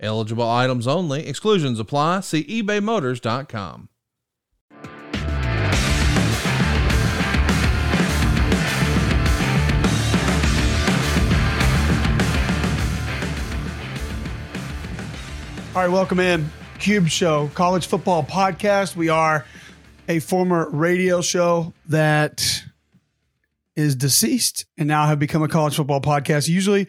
Eligible items only. Exclusions apply. See ebaymotors.com. All right, welcome in. Cube Show, college football podcast. We are a former radio show that is deceased and now have become a college football podcast. Usually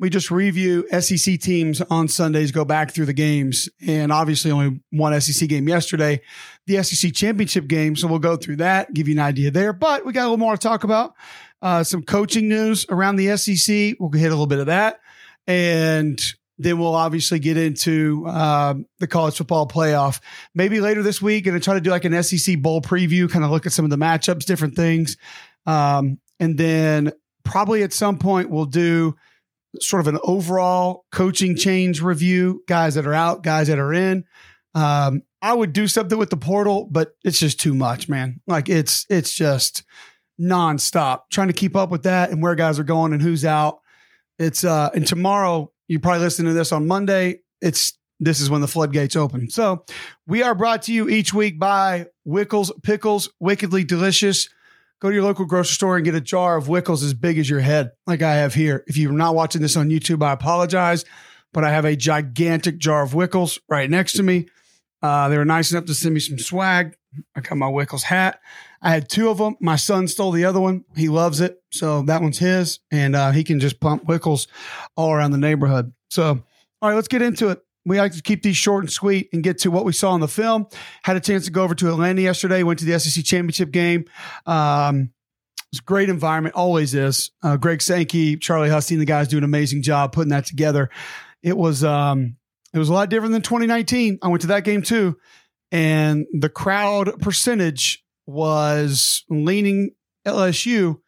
we just review SEC teams on Sundays, go back through the games, and obviously only one SEC game yesterday, the SEC championship game. So we'll go through that, give you an idea there. But we got a little more to talk about. Uh, some coaching news around the SEC. We'll hit a little bit of that. And then we'll obviously get into um, the college football playoff. Maybe later this week, going to try to do like an SEC bowl preview, kind of look at some of the matchups, different things. Um, and then probably at some point, we'll do sort of an overall coaching change review, guys that are out, guys that are in. Um, I would do something with the portal, but it's just too much, man. Like it's it's just nonstop trying to keep up with that and where guys are going and who's out. It's uh and tomorrow you probably listen to this on Monday. It's this is when the floodgates open. So we are brought to you each week by Wickles Pickles, wickedly delicious. Go to your local grocery store and get a jar of Wickles as big as your head, like I have here. If you're not watching this on YouTube, I apologize, but I have a gigantic jar of Wickles right next to me. Uh, they were nice enough to send me some swag. I got my Wickles hat. I had two of them. My son stole the other one. He loves it. So that one's his. And uh, he can just pump Wickles all around the neighborhood. So, all right, let's get into it. We like to keep these short and sweet and get to what we saw in the film. Had a chance to go over to Atlanta yesterday, went to the SEC championship game. Um, it's a great environment, always is. Uh, Greg Sankey, Charlie Husty, and the guys do an amazing job putting that together. It was um, it was a lot different than 2019. I went to that game too, and the crowd percentage was leaning LSU,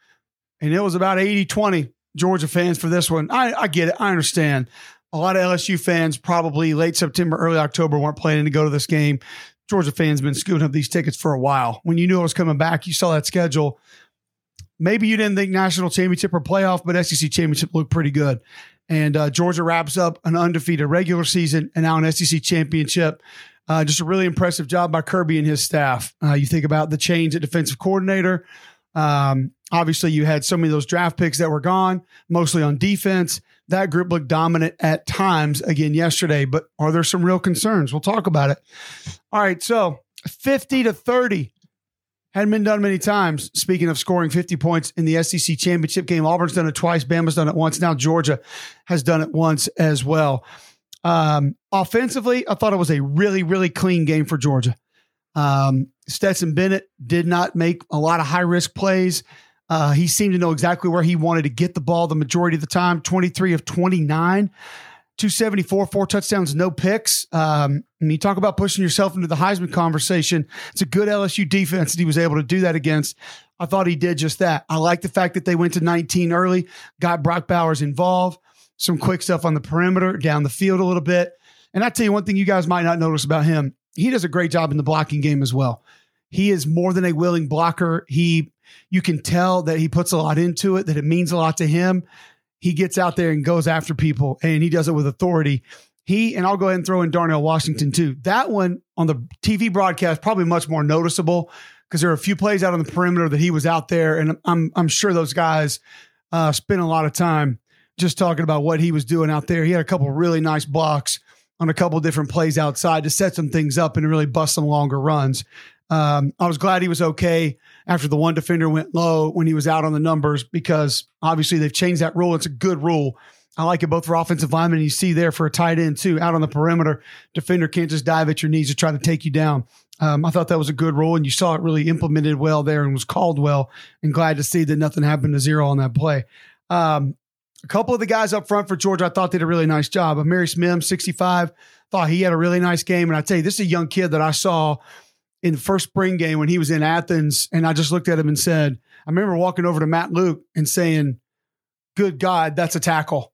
and it was about 80 20 Georgia fans for this one. I, I get it. I understand. A lot of LSU fans probably late September, early October weren't planning to go to this game. Georgia fans been scooting up these tickets for a while. When you knew it was coming back, you saw that schedule. Maybe you didn't think national championship or playoff, but SEC championship looked pretty good. And uh, Georgia wraps up an undefeated regular season and now an SEC championship. Uh, just a really impressive job by Kirby and his staff. Uh, you think about the change at defensive coordinator. Um, obviously, you had so many of those draft picks that were gone, mostly on defense. That group looked dominant at times again yesterday, but are there some real concerns? We'll talk about it. All right, so 50 to 30 hadn't been done many times. Speaking of scoring 50 points in the SEC championship game, Auburn's done it twice, Bama's done it once. Now Georgia has done it once as well. Um, offensively, I thought it was a really, really clean game for Georgia. Um, Stetson Bennett did not make a lot of high risk plays. Uh, he seemed to know exactly where he wanted to get the ball the majority of the time 23 of 29, 274, four touchdowns, no picks. Um, and you talk about pushing yourself into the Heisman conversation. It's a good LSU defense that he was able to do that against. I thought he did just that. I like the fact that they went to 19 early, got Brock Bowers involved, some quick stuff on the perimeter, down the field a little bit. And I tell you one thing you guys might not notice about him he does a great job in the blocking game as well. He is more than a willing blocker. He you can tell that he puts a lot into it, that it means a lot to him. He gets out there and goes after people and he does it with authority. He and I'll go ahead and throw in Darnell Washington too. That one on the TV broadcast probably much more noticeable because there are a few plays out on the perimeter that he was out there, and I'm I'm sure those guys uh, spent a lot of time just talking about what he was doing out there. He had a couple really nice blocks on a couple different plays outside to set some things up and really bust some longer runs. Um, I was glad he was okay after the one defender went low when he was out on the numbers because obviously they've changed that rule. It's a good rule. I like it both for offensive linemen. You see there for a tight end too, out on the perimeter, defender can't just dive at your knees to try to take you down. Um, I thought that was a good rule, and you saw it really implemented well there and was called well. And glad to see that nothing happened to zero on that play. Um, A couple of the guys up front for Georgia, I thought did a really nice job. Amarius Mims, 65, thought he had a really nice game. And I tell you, this is a young kid that I saw in the first spring game when he was in Athens. And I just looked at him and said, I remember walking over to Matt Luke and saying, Good God, that's a tackle.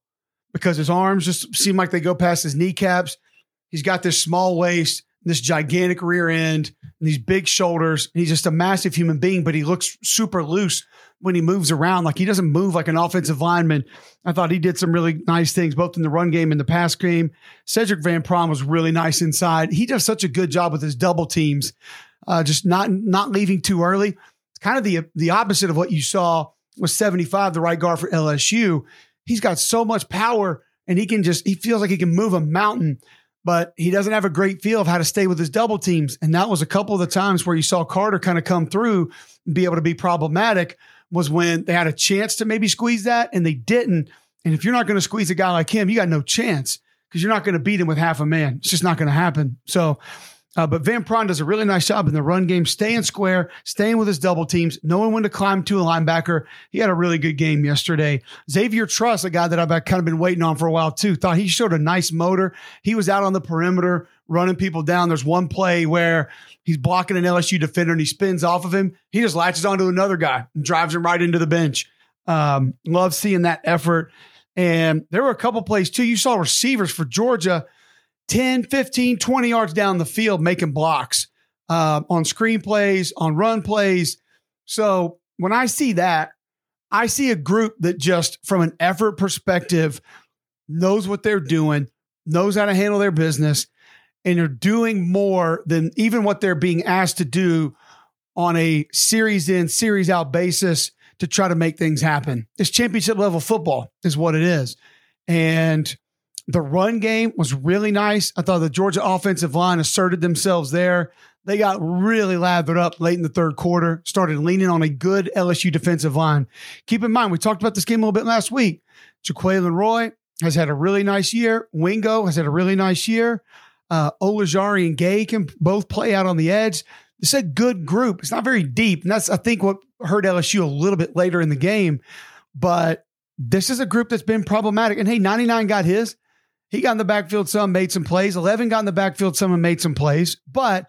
Because his arms just seem like they go past his kneecaps. He's got this small waist, this gigantic rear end, and these big shoulders. He's just a massive human being, but he looks super loose when he moves around. Like he doesn't move like an offensive lineman. I thought he did some really nice things, both in the run game and the pass game. Sedrick Van Pran was really nice inside. He does such a good job with his double teams, uh, just not not leaving too early. It's kind of the the opposite of what you saw with 75, the right guard for LSU. He's got so much power and he can just he feels like he can move a mountain but he doesn't have a great feel of how to stay with his double teams. And that was a couple of the times where you saw Carter kind of come through and be able to be problematic was when they had a chance to maybe squeeze that and they didn't. And if you're not going to squeeze a guy like him, you got no chance because you're not going to beat him with half a man. It's just not going to happen. So, uh, but Van Pran does a really nice job in the run game, staying square, staying with his double teams, knowing when to climb to a linebacker. He had a really good game yesterday. Xavier Truss, a guy that I've kind of been waiting on for a while too, thought he showed a nice motor. He was out on the perimeter running people down. There's one play where he's blocking an LSU defender and he spins off of him. He just latches onto another guy and drives him right into the bench. Um, love seeing that effort. And there were a couple plays too. You saw receivers for Georgia 10, 15, 20 yards down the field making blocks uh, on screen plays, on run plays. So when I see that, I see a group that just from an effort perspective knows what they're doing, knows how to handle their business, and are doing more than even what they're being asked to do on a series in, series out basis to try to make things happen. It's championship level football, is what it is. And the run game was really nice. I thought the Georgia offensive line asserted themselves there. They got really lathered up late in the third quarter, started leaning on a good LSU defensive line. Keep in mind, we talked about this game a little bit last week. Jaquelin Roy has had a really nice year. Wingo has had a really nice year. Uh, Ojulari and Gaye can both play out on the edge. It's a good group. It's not very deep. And that's, I think, what hurt LSU a little bit later in the game. But this is a group that's been problematic. And hey, 99 got his. He got in the backfield some, made some plays. 11 got in the backfield some and made some plays, but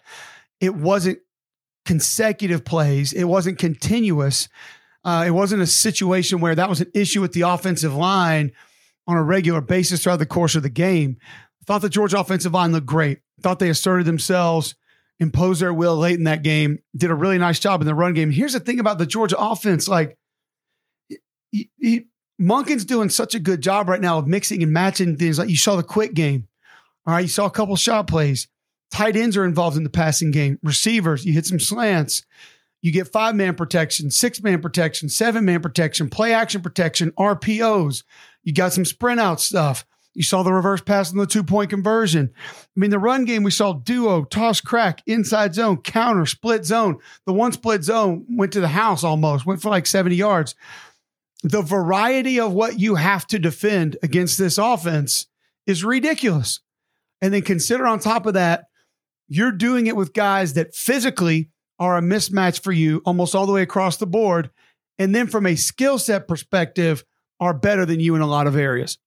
it wasn't consecutive plays. It wasn't continuous. Uh, it wasn't a situation where that was an issue with the offensive line on a regular basis throughout the course of the game. Thought the Georgia offensive line looked great. Thought they asserted themselves, imposed their will late in that game, did a really nice job in the run game. Here's the thing about the Georgia offense like, Monken's doing such a good job right now of mixing and matching things. Like you saw the quick game. All right. You saw a couple shot plays. Tight ends are involved in the passing game. Receivers, you hit some slants. You get five man protection, six man protection, seven man protection, play action protection, RPOs. You got some sprint out stuff. You saw the reverse pass on the two point conversion. I mean, the run game, we saw duo, toss crack, inside zone, counter, split zone. The one split zone went to the house almost, went for like 70 yards the variety of what you have to defend against this offense is ridiculous. And then consider on top of that, you're doing it with guys that physically are a mismatch for you almost all the way across the board. And then from a skill set perspective, are better than you in a lot of areas.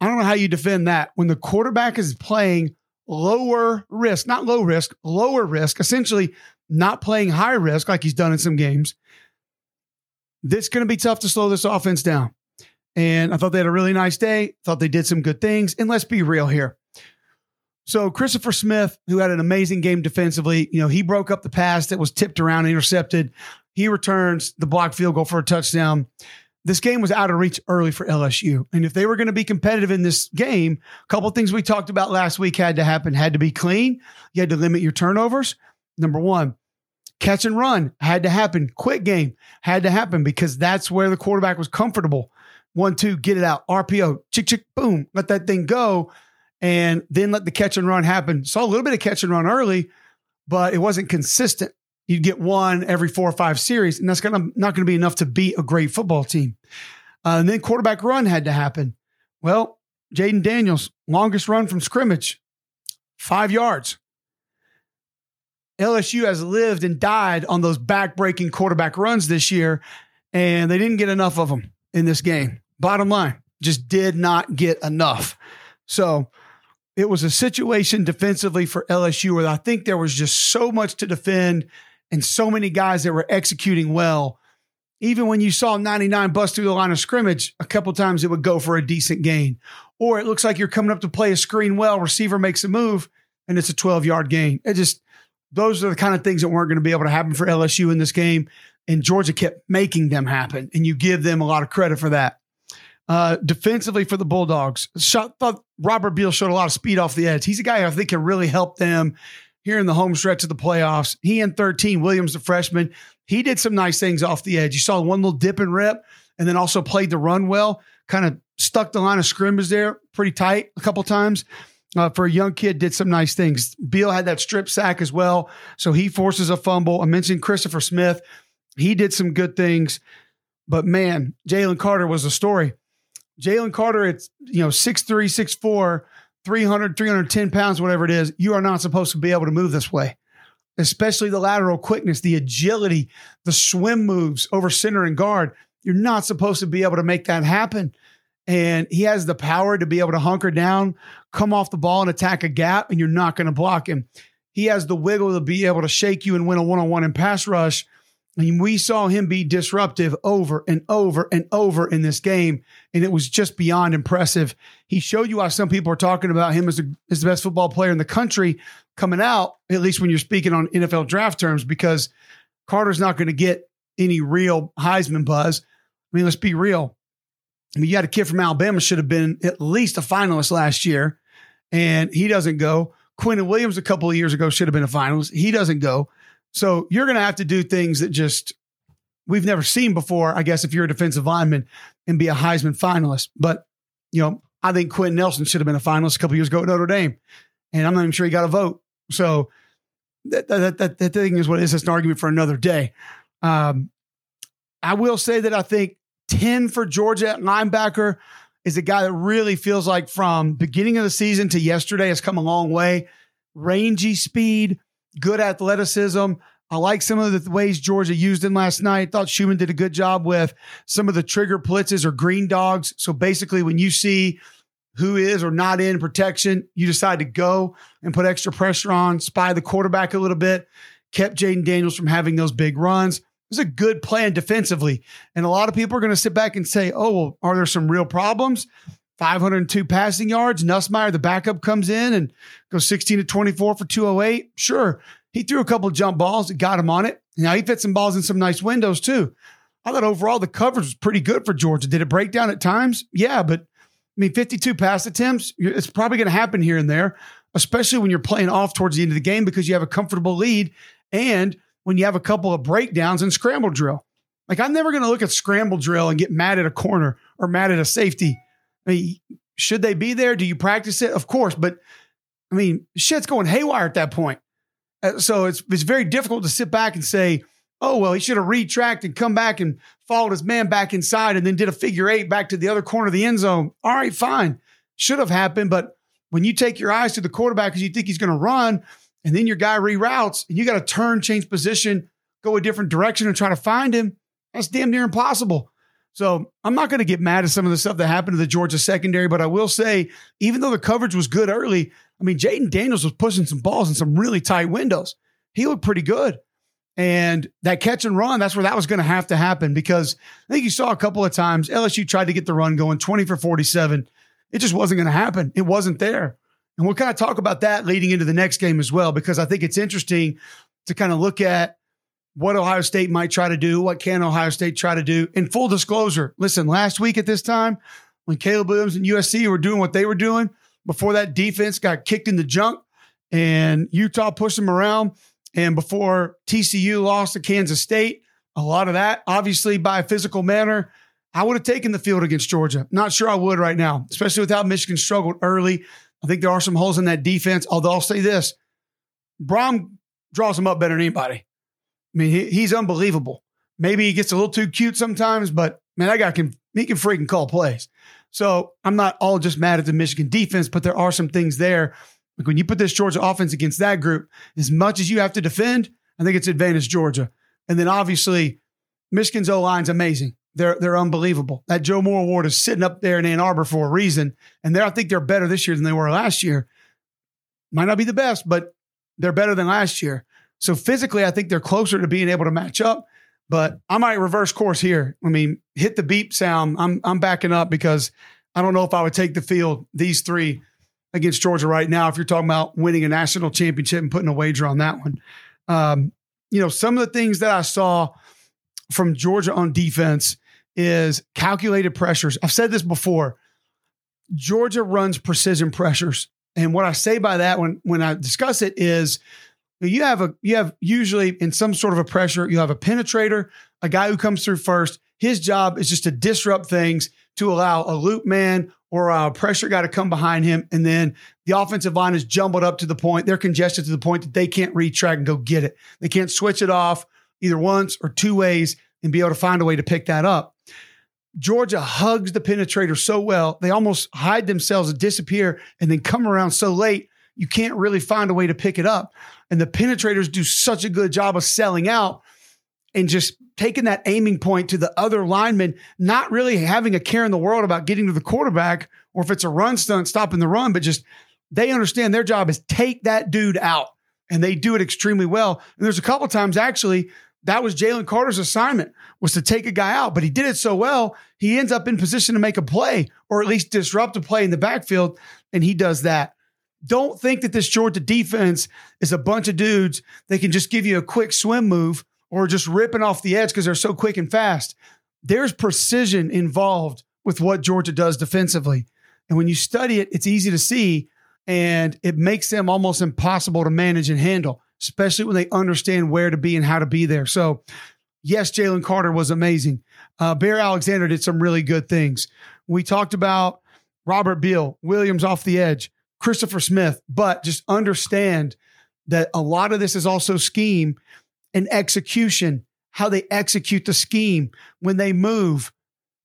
I don't know how you defend that when the quarterback is playing lower risk, not low risk, lower risk, essentially not playing high risk like he's done in some games this going to be tough to slow this offense down. And I thought they had a really nice day. Thought they did some good things. And let's be real here. So Christopher Smith, who had an amazing game defensively, you know, he broke up the pass that was tipped around, intercepted. He returns the block field goal for a touchdown. This game was out of reach early for LSU. And if they were going to be competitive in this game, a couple things we talked about last week had to happen. Had to be clean. You had to limit your turnovers. Number one. Catch and run had to happen. Quick game had to happen because that's where the quarterback was comfortable. One, two, get it out. RPO, chick, chick, boom, let that thing go. And then let the catch and run happen. Saw a little bit of catch and run early, but it wasn't consistent. You'd get one every four or five series, and that's gonna not going to be enough to beat a great football team. Uh, and then quarterback run had to happen. Well, Jayden Daniels, longest run from scrimmage, five yards. LSU has lived and died on those back-breaking quarterback runs this year, and they didn't get enough of them in this game. Bottom line, just did not get enough. So it was a situation defensively for LSU where I think there was just so much to defend and so many guys that were executing well. Even when you saw 99 bust through the line of scrimmage, a couple times it would go for a decent gain. Or it looks like you're coming up to play a screen well, receiver makes a move, and it's a 12 yard gain. It just, those are the kind of things that weren't going to be able to happen for LSU in this game. And Georgia kept making them happen. And you give them a lot of credit for that. Uh, defensively for the Bulldogs, shot, thought Robert Beal showed a lot of speed off the edge. He's a guy I think can really help them here in the home stretch of the playoffs. He and 13, Williams, the freshman, he did some nice things off the edge. You saw one little dip and rip, and then also played the run well, kind of stuck the line of scrimmage there pretty tight a couple times. Uh, for a young kid, did some nice things. Beal had that strip sack as well, so he forces a fumble. I mentioned Christopher Smith; he did some good things, but man, Jalen Carter was a story. Jalen Carter, it's you know six three, six four, 300, 310 pounds, whatever it is. You are not supposed to be able to move this way, especially the lateral quickness, the agility, the swim moves over center and guard. You're not supposed to be able to make that happen. And he has the power to be able to hunker down, come off the ball and attack a gap, and you're not going to block him. He has the wiggle to be able to shake you and win a one on one in pass rush mean, we saw him be disruptive over and over and over in this game, and it was just beyond impressive. He showed you why some people are talking about him as, the as the best football player in the country coming out, at least when you're speaking on NFL draft terms, because Carter's not going to get any real Heisman buzz. I mean, let's be real. I mean, you had a kid from Alabama should have been at least a finalist last year, and he doesn't go. Quinnen Williams a couple of years ago should have been a finalist. He doesn't go. So you're going to have to do things that just we've never seen before, I guess, if you're a defensive lineman and be a Heisman finalist. But, you know, I think Quenton Nelson should have been a finalist a couple years ago at Notre Dame. And I'm not even sure he got a vote. So that, that, that, that thing is what it is. It's an argument for another day. Um, I will say that I think 10 for Georgia at linebacker is a guy that really feels like from beginning of the season to yesterday has come a long way. Rangy speed, good athleticism. I like some of the ways Georgia used him last night. Thought Schumann did a good job with some of the trigger blitzes or green dogs. So basically, when you see who is or not in protection, you decide to go and put extra pressure on, spy the quarterback a little bit, kept Jayden Daniels from having those big runs. It was a good plan defensively. And a lot of people are going to sit back and say, oh, well, are there some real problems? 502 passing yards. Nussmeier, the backup, comes in and goes 16 to 24 for 208. Sure, he threw a couple of jump balls got him on it. Now he fit some balls in some nice windows too. I thought overall the coverage was pretty good for Georgia. Did it break down at times? Yeah, but I mean, 52 pass attempts, it's probably going to happen here and there, especially when you're playing off towards the end of the game because you have a comfortable lead and when you have a couple of breakdowns in scramble drill. Like, I'm never going to look at scramble drill and get mad at a corner or mad at a safety I mean, should they be there? Do you practice it? Of course, but I mean, shit's going haywire at that point. Uh, so it's it's very difficult to sit back and say, "Oh well, he should have retracted, and come back and followed his man back inside, and then did a figure eight back to the other corner of the end zone." All right, fine, should have happened, but when you take your eyes to the quarterback because you think he's going to run, and then your guy reroutes, and you got to turn, change position, go a different direction, and try to find him, that's damn near impossible. So I'm not going to get mad at some of the stuff that happened to the Georgia secondary, but I will say, even though the coverage was good early, I mean, Jayden Daniels was pushing some balls in some really tight windows. He looked pretty good. And that catch and run, that's where that was going to have to happen because I think you saw a couple of times LSU tried to get the run going 20 for 47. It just wasn't going to happen. It wasn't there. And we'll kind of talk about that leading into the next game as well, because I think it's interesting to kind of look at what Ohio State might try to do, what can Ohio State try to do. In full disclosure, listen, last week at this time, when Caleb Williams and USC were doing what they were doing, before that defense got kicked in the junk and Utah pushed them around, and before TCU lost to Kansas State, a lot of that, obviously by a physical manner, I would have taken the field against Georgia. Not sure I would right now, especially with how Michigan struggled early. I think there are some holes in that defense, although I'll say this Brohm draws them up better than anybody. I mean, he, he's unbelievable. Maybe he gets a little too cute sometimes, but man, that guy can he can freaking call plays. So I'm not all just mad at the Michigan defense, but there are some things there. Like when you put this Georgia offense against that group, as much as you have to defend, I think it's advantage Georgia. And then obviously, Michigan's O line's amazing. They're they're unbelievable. That Joe Moore Award is sitting up there in Ann Arbor for a reason, and I think they're better this year than they were last year. Might not be the best, but they're better than last year. So physically, I think they're closer to being able to match up. But I might reverse course here. I mean, hit the beep sound. I'm I'm backing up because I don't know if I would take the field these three against Georgia right now. If you're talking about winning a national championship and putting a wager on that one, um, you know, some of the things that I saw from Georgia on defense is calculated pressures. I've said this before. Georgia runs precision pressures. And what I say by that when when I discuss it is you have a you have usually in some sort of a pressure, you have a penetrator, a guy who comes through first. His job is just to disrupt things to allow a loop man or a pressure guy to come behind him. And then the offensive line is jumbled up to the point, they're congested to the point that they can't retrack and go get it. They can't switch it off either once or two ways and be able to find a way to pick that up. Georgia hugs the penetrator so well, they almost hide themselves and disappear and then come around so late, you can't really find a way to pick it up. And the penetrators do such a good job of selling out and just taking that aiming point to the other lineman, not really having a care in the world about getting to the quarterback or if it's a run stunt, stopping the run, but just they understand their job is take that dude out. And they do it extremely well. And there's a couple times actually that was Jalen Carter's assignment was to take a guy out, but he did it so well, he ends up in position to make a play or at least disrupt a play in the backfield. And he does that. Don't think that this Georgia defense is a bunch of dudes that can just give you a quick swim move or just ripping off the edge because they're so quick and fast. There's precision involved with what Georgia does defensively. And when you study it, it's easy to see and it makes them almost impossible to manage and handle, especially when they understand where to be and how to be there. So, yes, Jalen Carter was amazing. Uh, Bear Alexander did some really good things. We talked about Robert Beal, Williams off the edge. Christopher Smith, but just understand that a lot of this is also scheme and execution, how they execute the scheme when they move.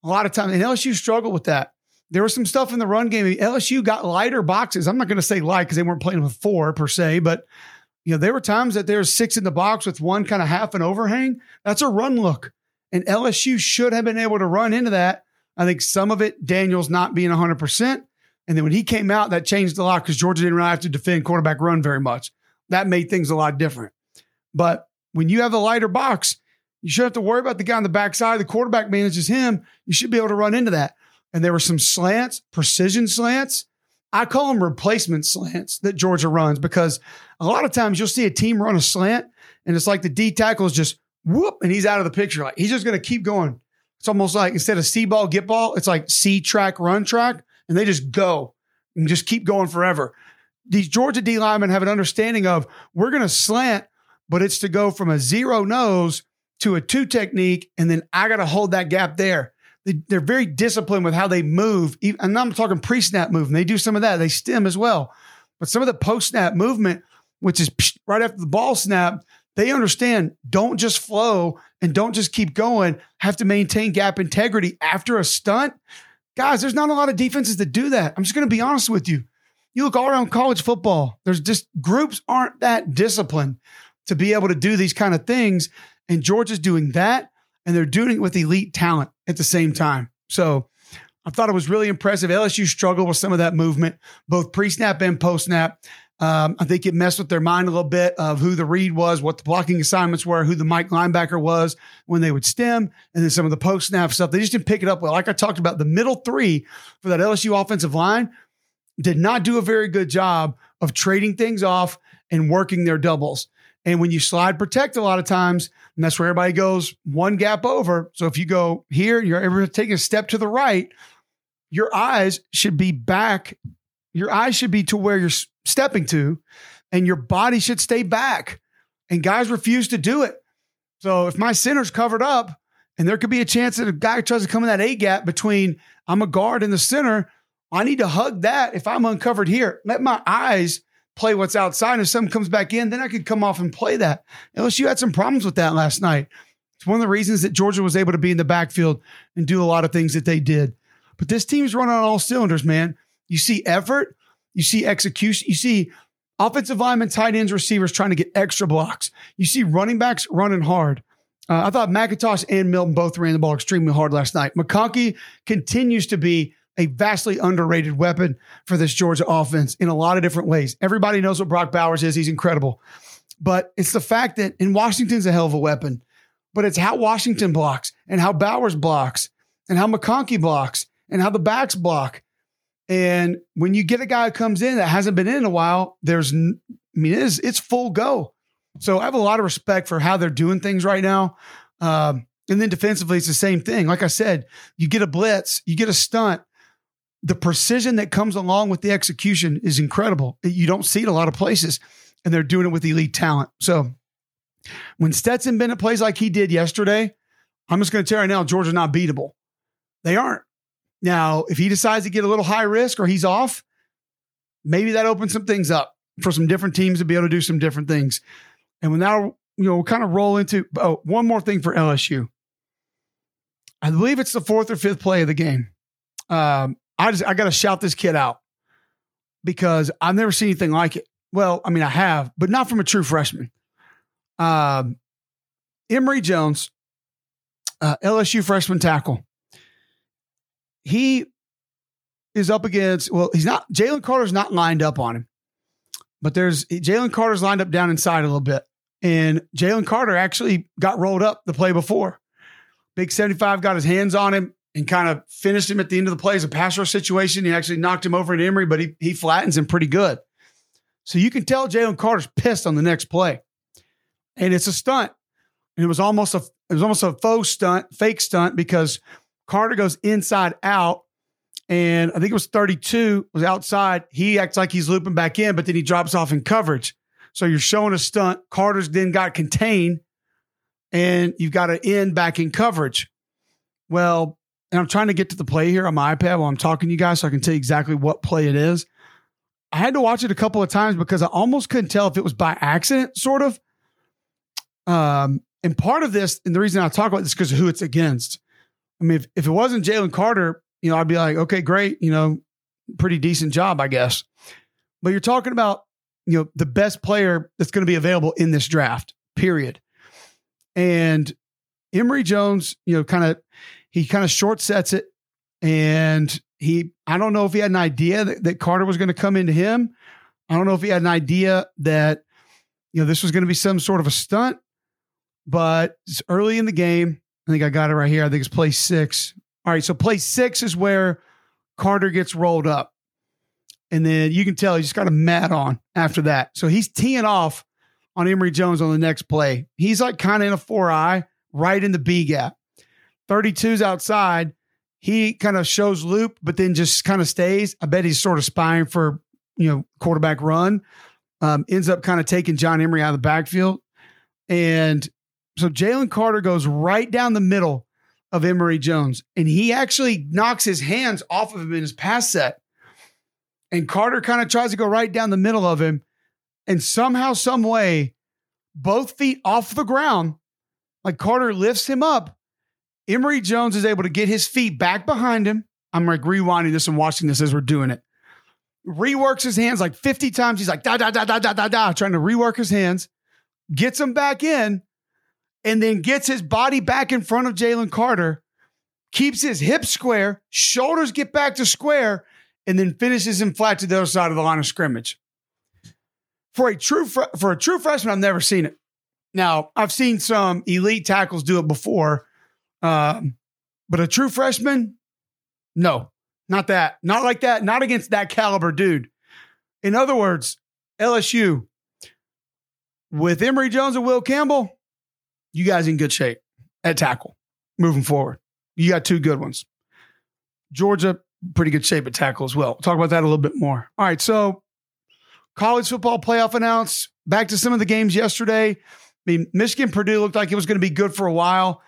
A lot of times, and LSU struggled with that. There was some stuff in the run game. LSU got lighter boxes. I'm not going to say light because they weren't playing with four per se, but you know there were times that there's six in the box with one kind of half an overhang. That's a run look, and LSU should have been able to run into that. I think some of it Daniels not being 100 percent and then when he came out, that changed a lot because Georgia didn't really have to defend quarterback run very much. That made things a lot different. But when you have a lighter box, you shouldn't have to worry about the guy on the backside. The quarterback manages him. You should be able to run into that. And there were some slants, precision slants. I call them replacement slants that Georgia runs because a lot of times you'll see a team run a slant and it's like the D tackle is just whoop and he's out of the picture. Like he's just going to keep going. It's almost like instead of C ball, get ball, it's like C track, run track and they just go and just keep going forever. These Georgia D linemen have an understanding of we're going to slant, but it's to go from a zero nose to a two technique, and then I got to hold that gap there. They, are very disciplined with how they move. And I'm talking pre snap movement. They do some of that. They stem as well. But some of the post snap movement, which is right after the ball snap, they understand don't just flow and don't just keep going, have to maintain gap integrity after a stunt. Guys, there's not a lot of defenses that do that. I'm just going to be honest with you. You look all around college football, there's just groups aren't that disciplined to be able to do these kind of things. And Georgia's doing that, and they're doing it with elite talent at the same time. So I thought it was really impressive. LSU struggled with some of that movement, both pre snap and post snap. Um, I think it messed with their mind a little bit of who the read was, what the blocking assignments were, who the Mike linebacker was when they would stem, and then some of the post snap stuff. They just didn't pick it up well. Like I talked about, the middle three for that LSU offensive line did not do a very good job of trading things off and working their doubles. And when you slide protect a lot of times, and that's where everybody goes one gap over. So if you go here, you're ever taking a step to the right, your eyes should be back. Your eyes should be to where you're stepping to, and your body should stay back. And guys refuse to do it. So if my center's covered up, and there could be a chance that a guy tries to come in that A gap between I'm a guard in the center, I need to hug that if I'm uncovered here. Let my eyes play what's outside. If something comes back in, then I could come off and play that. LSU had some problems with that last night. It's one of the reasons that Georgia was able to be in the backfield and do a lot of things that they did. But this team's running on all cylinders, man. You see effort, you see execution. You see offensive linemen, tight ends, receivers trying to get extra blocks. You see running backs running hard. Uh, I thought McIntosh and Milton both ran the ball extremely hard last night. McConkey continues to be a vastly underrated weapon for this Georgia offense in a lot of different ways. Everybody knows what Brock Bowers is. He's incredible. But it's the fact that in Washington's a hell of a weapon, but it's how Washington blocks and how Bowers blocks and how McConkey blocks and how the backs block. And when you get a guy who comes in that hasn't been in a while, there's, I mean, it is, it's full go. So I have a lot of respect for how they're doing things right now. Um, and then defensively, it's the same thing. Like I said, you get a blitz, you get a stunt. The precision that comes along with the execution is incredible. You don't see it a lot of places, and they're doing it with elite talent. So when Stetson Bennett plays like he did yesterday, I'm just going to tell you right now, Georgia's not beatable. They aren't. Now, if he decides to get a little high risk or he's off, maybe that opens some things up for some different teams to be able to do some different things. And when now, you know, we'll kind of roll into oh, one more thing for LSU. I believe it's the fourth or fifth play of the game. Um, I just I got to shout this kid out because I've never seen anything like it. Well, I mean, I have, but not from a true freshman. Um, Emery Jones, uh, LSU freshman tackle. He is up against. Well, he's not. Jalen Carter's not lined up on him, but there's Jalen Carter's lined up down inside a little bit. And Jalen Carter actually got rolled up the play before. Big 75 got his hands on him and kind of finished him at the end of the play as a pass rush situation. He actually knocked him over in Emery, but he, he flattens him pretty good. So you can tell Jalen Carter's pissed on the next play. And it's a stunt. And it was almost a it was almost a faux stunt, fake stunt, because Carter goes inside out. And I think it was 32 was outside. He acts like he's looping back in, but then he drops off in coverage. So you're showing a stunt. Carter's then got contained, and you've got to end back in coverage. Well, and I'm trying to get to the play here on my iPad while I'm talking to you guys so I can tell you exactly what play it is. I had to watch it a couple of times because I almost couldn't tell if it was by accident, sort of. Um, and part of this, and the reason I talk about this because of who it's against. I mean, if, if it wasn't Jalen Carter, you know, I'd be like, okay, great, you know, pretty decent job, I guess. But you're talking about you know, the best player that's going to be available in this draft, period. And Emery Jones, you know, kind of, he kind of short sets it. And he, I don't know if he had an idea that, that Carter was going to come into him. I don't know if he had an idea that, you know, this was going to be some sort of a stunt, but it's early in the game. I think I got it right here. I think it's play six. All right. So play six is where Carter gets rolled up. And then you can tell he just got a mat on after that. So he's teeing off on Emery Jones on the next play. He's like kind of in a four eye, right in the B gap. 32's outside. He kind of shows loop, but then just kind of stays. I bet he's sort of spying for, you know, quarterback run. Um, ends up kind of taking John Emery out of the backfield. And so Jalen Carter goes right down the middle of Emery Jones, and he actually knocks his hands off of him in his pass set. And Carter kind of tries to go right down the middle of him. And somehow, some way, both feet off the ground, like Carter lifts him up. Emery Jones is able to get his feet back behind him. I'm like rewinding this and watching this as we're doing it. Reworks his hands like 50 times. He's like da da da da da da da, trying to rework his hands, gets him back in, and then gets his body back in front of Jalen Carter, keeps his hips square, shoulders get back to square, and then finishes him flat to the other side of the line of scrimmage. For a true fr- for a true freshman, I've never seen it. Now I've seen some elite tackles do it before, um, but a true freshman, no, not that, not like that, not against that caliber dude. In other words, LSU with Emery Jones and Will Campbell, you guys in good shape at tackle moving forward. You got two good ones. Georgia, pretty good shape at tackle as well. Talk about that a little bit more. All right, so college football playoff announced. Back to some of the games yesterday. I mean, Michigan Purdue looked like it was going to be good for a while.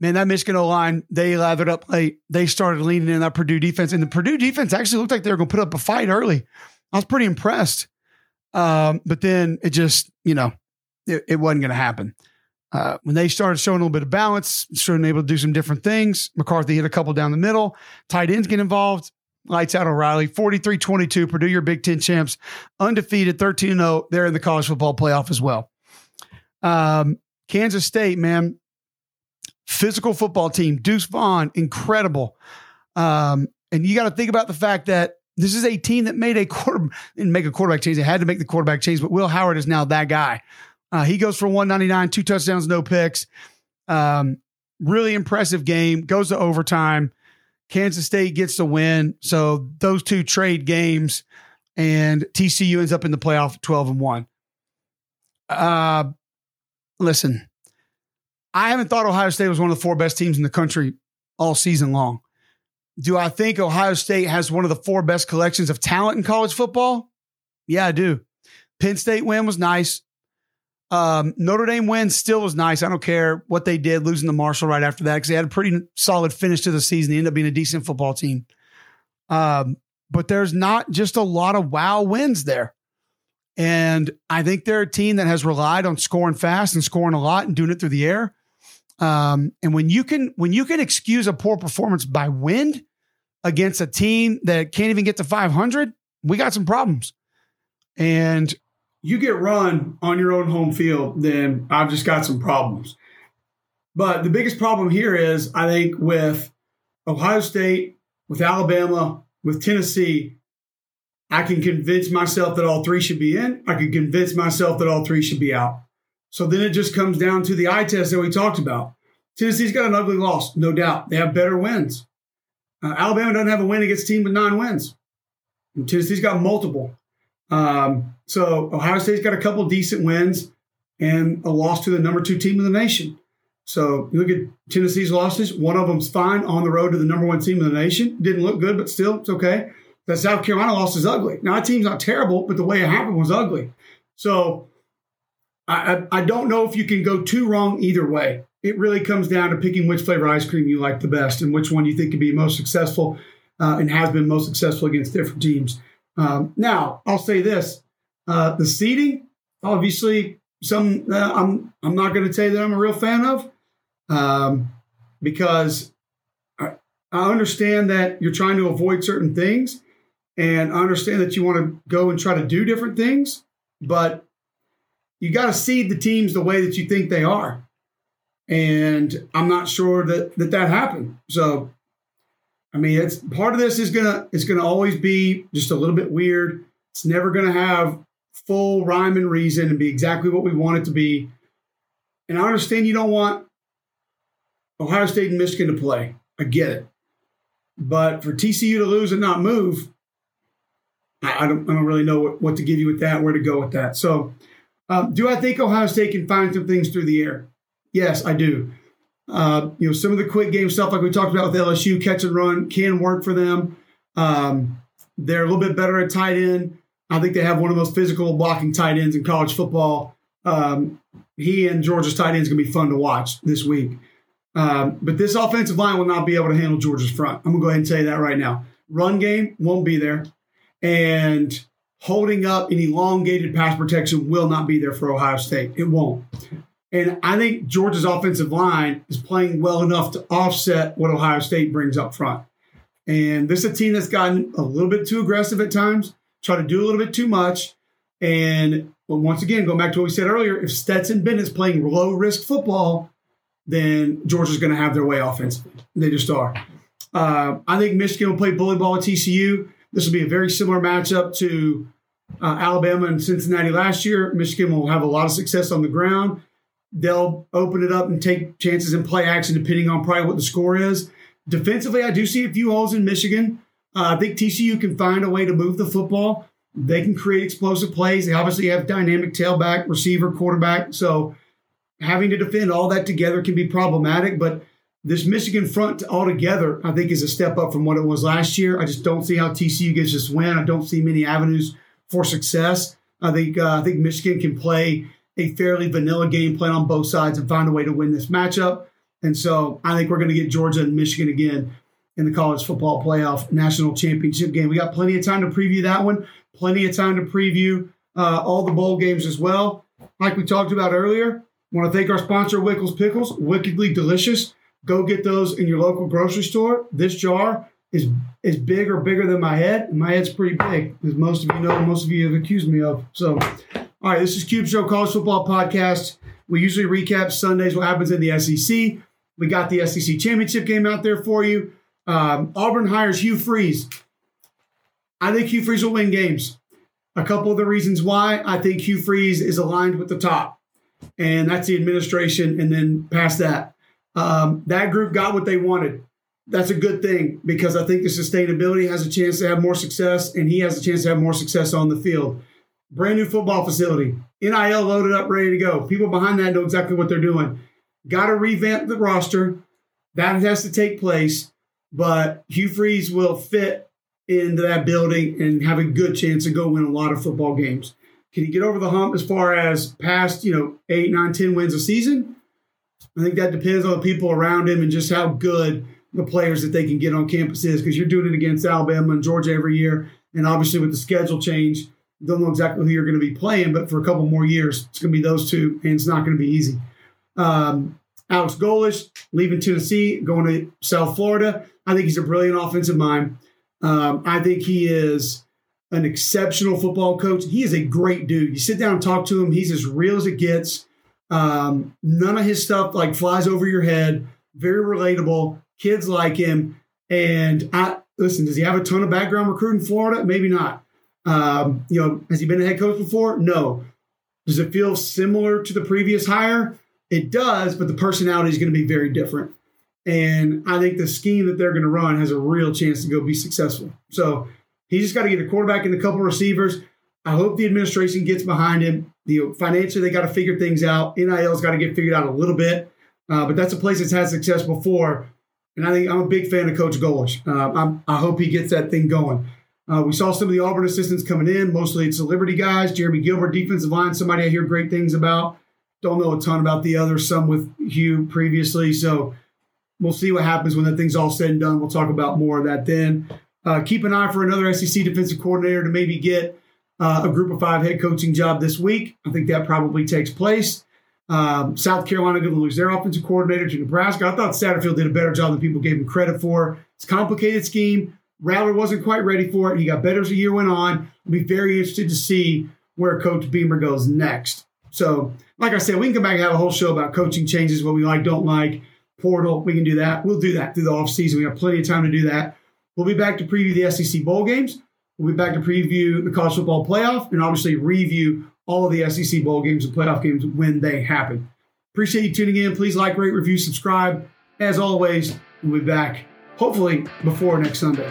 Man, that Michigan O line, they lathered up late. They started leaning in that Purdue defense, and the Purdue defense actually looked like they were going to put up a fight early. I was pretty impressed. Um, but then it just, you know, it, it wasn't going to happen. Uh, when they started showing a little bit of balance, starting able to do some different things, McCarthy hit a couple down the middle. Tight ends get involved. Lights out O'Reilly, 43 22. Purdue, your Big Ten champs, undefeated, 13 0. They're in the college football playoff as well. Um, Kansas State, man, physical football team. Deuce Vaughn, incredible. Um, and you got to think about the fact that this is a team that made a quarter and make a quarterback change. They had to make the quarterback change, but Will Howard is now that guy. Uh, he goes for 199, two touchdowns, no picks. Um, really impressive game. Goes to overtime. Kansas State gets the win. So those two trade games, and TCU ends up in the playoff 12 and 1. Uh, listen, I haven't thought Ohio State was one of the four best teams in the country all season long. Do I think Ohio State has one of the four best collections of talent in college football? Yeah, I do. Penn State win was nice. Um, Notre Dame win still was nice. I don't care what they did, losing to Marshall right after that because they had a pretty solid finish to the season. They ended up being a decent football team. Um, but there's not just a lot of wow wins there. And I think they're a team that has relied on scoring fast and scoring a lot and doing it through the air. Um, and when you can when you can excuse a poor performance by wind against a team that can't even get to 500, we got some problems. And you get run on your own home field, then I've just got some problems. But the biggest problem here is, I think, with Ohio State, with Alabama, with Tennessee, I can convince myself that all three should be in. I can convince myself that all three should be out. So then it just comes down to the eye test that we talked about. Tennessee's got an ugly loss, no doubt. They have better wins. Uh, Alabama doesn't have a win against a team with nine wins. And Tennessee's got multiple. Um, so Ohio State's got a couple decent wins and a loss to the number two team in the nation. So you look at Tennessee's losses. One of them's fine on the road to the number one team in the nation. Didn't look good, but still, it's okay. That South Carolina loss is ugly. Now, that team's not terrible, but the way it happened was ugly. So I, I, don't know if you can go too wrong either way. It really comes down to picking which flavor ice cream you like the best and which one you think can be most successful uh, and has been most successful against different teams. Um, now, I'll say this: uh, the seating, obviously, some uh, I'm I'm not going to say that I'm a real fan of, um, because I, I understand that you're trying to avoid certain things, and I understand that you want to go and try to do different things, but you got to seed the teams the way that you think they are, and I'm not sure that that that happened. So I mean, it's part of this is gonna it's gonna always be just a little bit weird. It's never gonna have full rhyme and reason and be exactly what we want it to be. And I understand you don't want Ohio State and Michigan to play. I get it. But for TCU to lose and not move, I, I don't, I don't really know what, what to give you with that, where to go with that. So, um, do I think Ohio State can find some things through the air? Yes, I do. Uh, you know, some of the quick game stuff, like we talked about with LSU, catch and run can work for them. Um, they're a little bit better at tight end. I think they have one of the most physical blocking tight ends in college football. Um, he and Georgia's tight end is going to be fun to watch this week. Um, but this offensive line will not be able to handle Georgia's front. I'm going to go ahead and say that right now. Run game won't be there. And holding up an elongated pass protection will not be there for Ohio State. It won't. And I think Georgia's offensive line is playing well enough to offset what Ohio State brings up front. And this is a team that's gotten a little bit too aggressive at times, try to do a little bit too much. And once again, going back to what we said earlier, if Stetson Bennett's playing low risk football, then Georgia's going to have their way offensively. They just are. Uh, I think Michigan will play bully ball at TCU. This will be a very similar matchup to uh, Alabama and Cincinnati last year. Michigan will have a lot of success on the ground they'll open it up and take chances and play action depending on probably what the score is. Defensively, I do see a few holes in Michigan. Uh, I think TCU can find a way to move the football. They can create explosive plays. They obviously have dynamic tailback, receiver, quarterback. So having to defend all that together can be problematic. But this Michigan front altogether, I think, is a step up from what it was last year. I just don't see how TCU gets this win. I don't see many avenues for success. I think uh, I think Michigan can play a fairly vanilla game plan on both sides and find a way to win this matchup. And so I think we're going to get Georgia and Michigan again in the college football playoff national championship game. We got plenty of time to preview that one, plenty of time to preview uh, all the bowl games as well. Like we talked about earlier, want to thank our sponsor, Wickles Pickles, wickedly delicious. Go get those in your local grocery store. This jar is is big or bigger than my head. My head's pretty big, as most of you know, most of you have accused me of. So all right, this is Cube Show College Football Podcast. We usually recap Sundays what happens in the SEC. We got the SEC championship game out there for you. Um, Auburn hires Hugh Freeze. I think Hugh Freeze will win games. A couple of the reasons why I think Hugh Freeze is aligned with the top, and that's the administration, and then past that. Um, that group got what they wanted. That's a good thing because I think the sustainability has a chance to have more success, and he has a chance to have more success on the field. Brand new football facility, NIL loaded up, ready to go. People behind that know exactly what they're doing. Got to revamp the roster. That has to take place, but Hugh Freeze will fit into that building and have a good chance to go win a lot of football games. Can he get over the hump as far as past, you know, eight, nine, ten wins a season? I think that depends on the people around him and just how good the players that they can get on campus is because you're doing it against Alabama and Georgia every year. And obviously, with the schedule change, don't know exactly who you're going to be playing, but for a couple more years, it's going to be those two, and it's not going to be easy. Um, Alex Golesh leaving Tennessee, going to South Florida. I think he's a brilliant offensive mind. Um, I think he is an exceptional football coach. He is a great dude. You sit down and talk to him, he's as real as it gets. Um, none of his stuff like flies over your head. Very relatable. Kids like him. And I listen, does he have a ton of background recruiting Florida? Maybe not. Um, you know, has he been a head coach before? No. Does it feel similar to the previous hire? It does, but the personality is going to be very different. And I think the scheme that they're going to run has a real chance to go be successful. So he's just got to get a quarterback and a couple receivers. I hope the administration gets behind him. The financially, they got to figure things out. NIL's got to get figured out a little bit, uh, but that's a place that's had success before. And I think I'm a big fan of Coach Golesh. Uh, i hope he gets that thing going. Uh, we saw some of the Auburn assistants coming in. Mostly it's the Liberty guys. Jeremy Gilbert, defensive line, somebody I hear great things about. Don't know a ton about the others. Some with Hugh previously. So we'll see what happens when that thing's all said and done. We'll talk about more of that then. Uh, keep an eye for another SEC defensive coordinator to maybe get uh, a group of five head coaching job this week. I think that probably takes place. Um, South Carolina going to lose their offensive coordinator to Nebraska. I thought Satterfield did a better job than people gave him credit for. It's a complicated scheme. Rattler wasn't quite ready for it. He got better as the year went on. I'll be very interested to see where Coach Beamer goes next. So, like I said, we can come back and have a whole show about coaching changes, what we like, don't like portal. We can do that. We'll do that through the offseason. We have plenty of time to do that. We'll be back to preview the SEC bowl games. We'll be back to preview the college football playoff and obviously review all of the SEC bowl games and playoff games when they happen. Appreciate you tuning in. Please like, rate, review, subscribe. As always, we'll be back hopefully before next Sunday.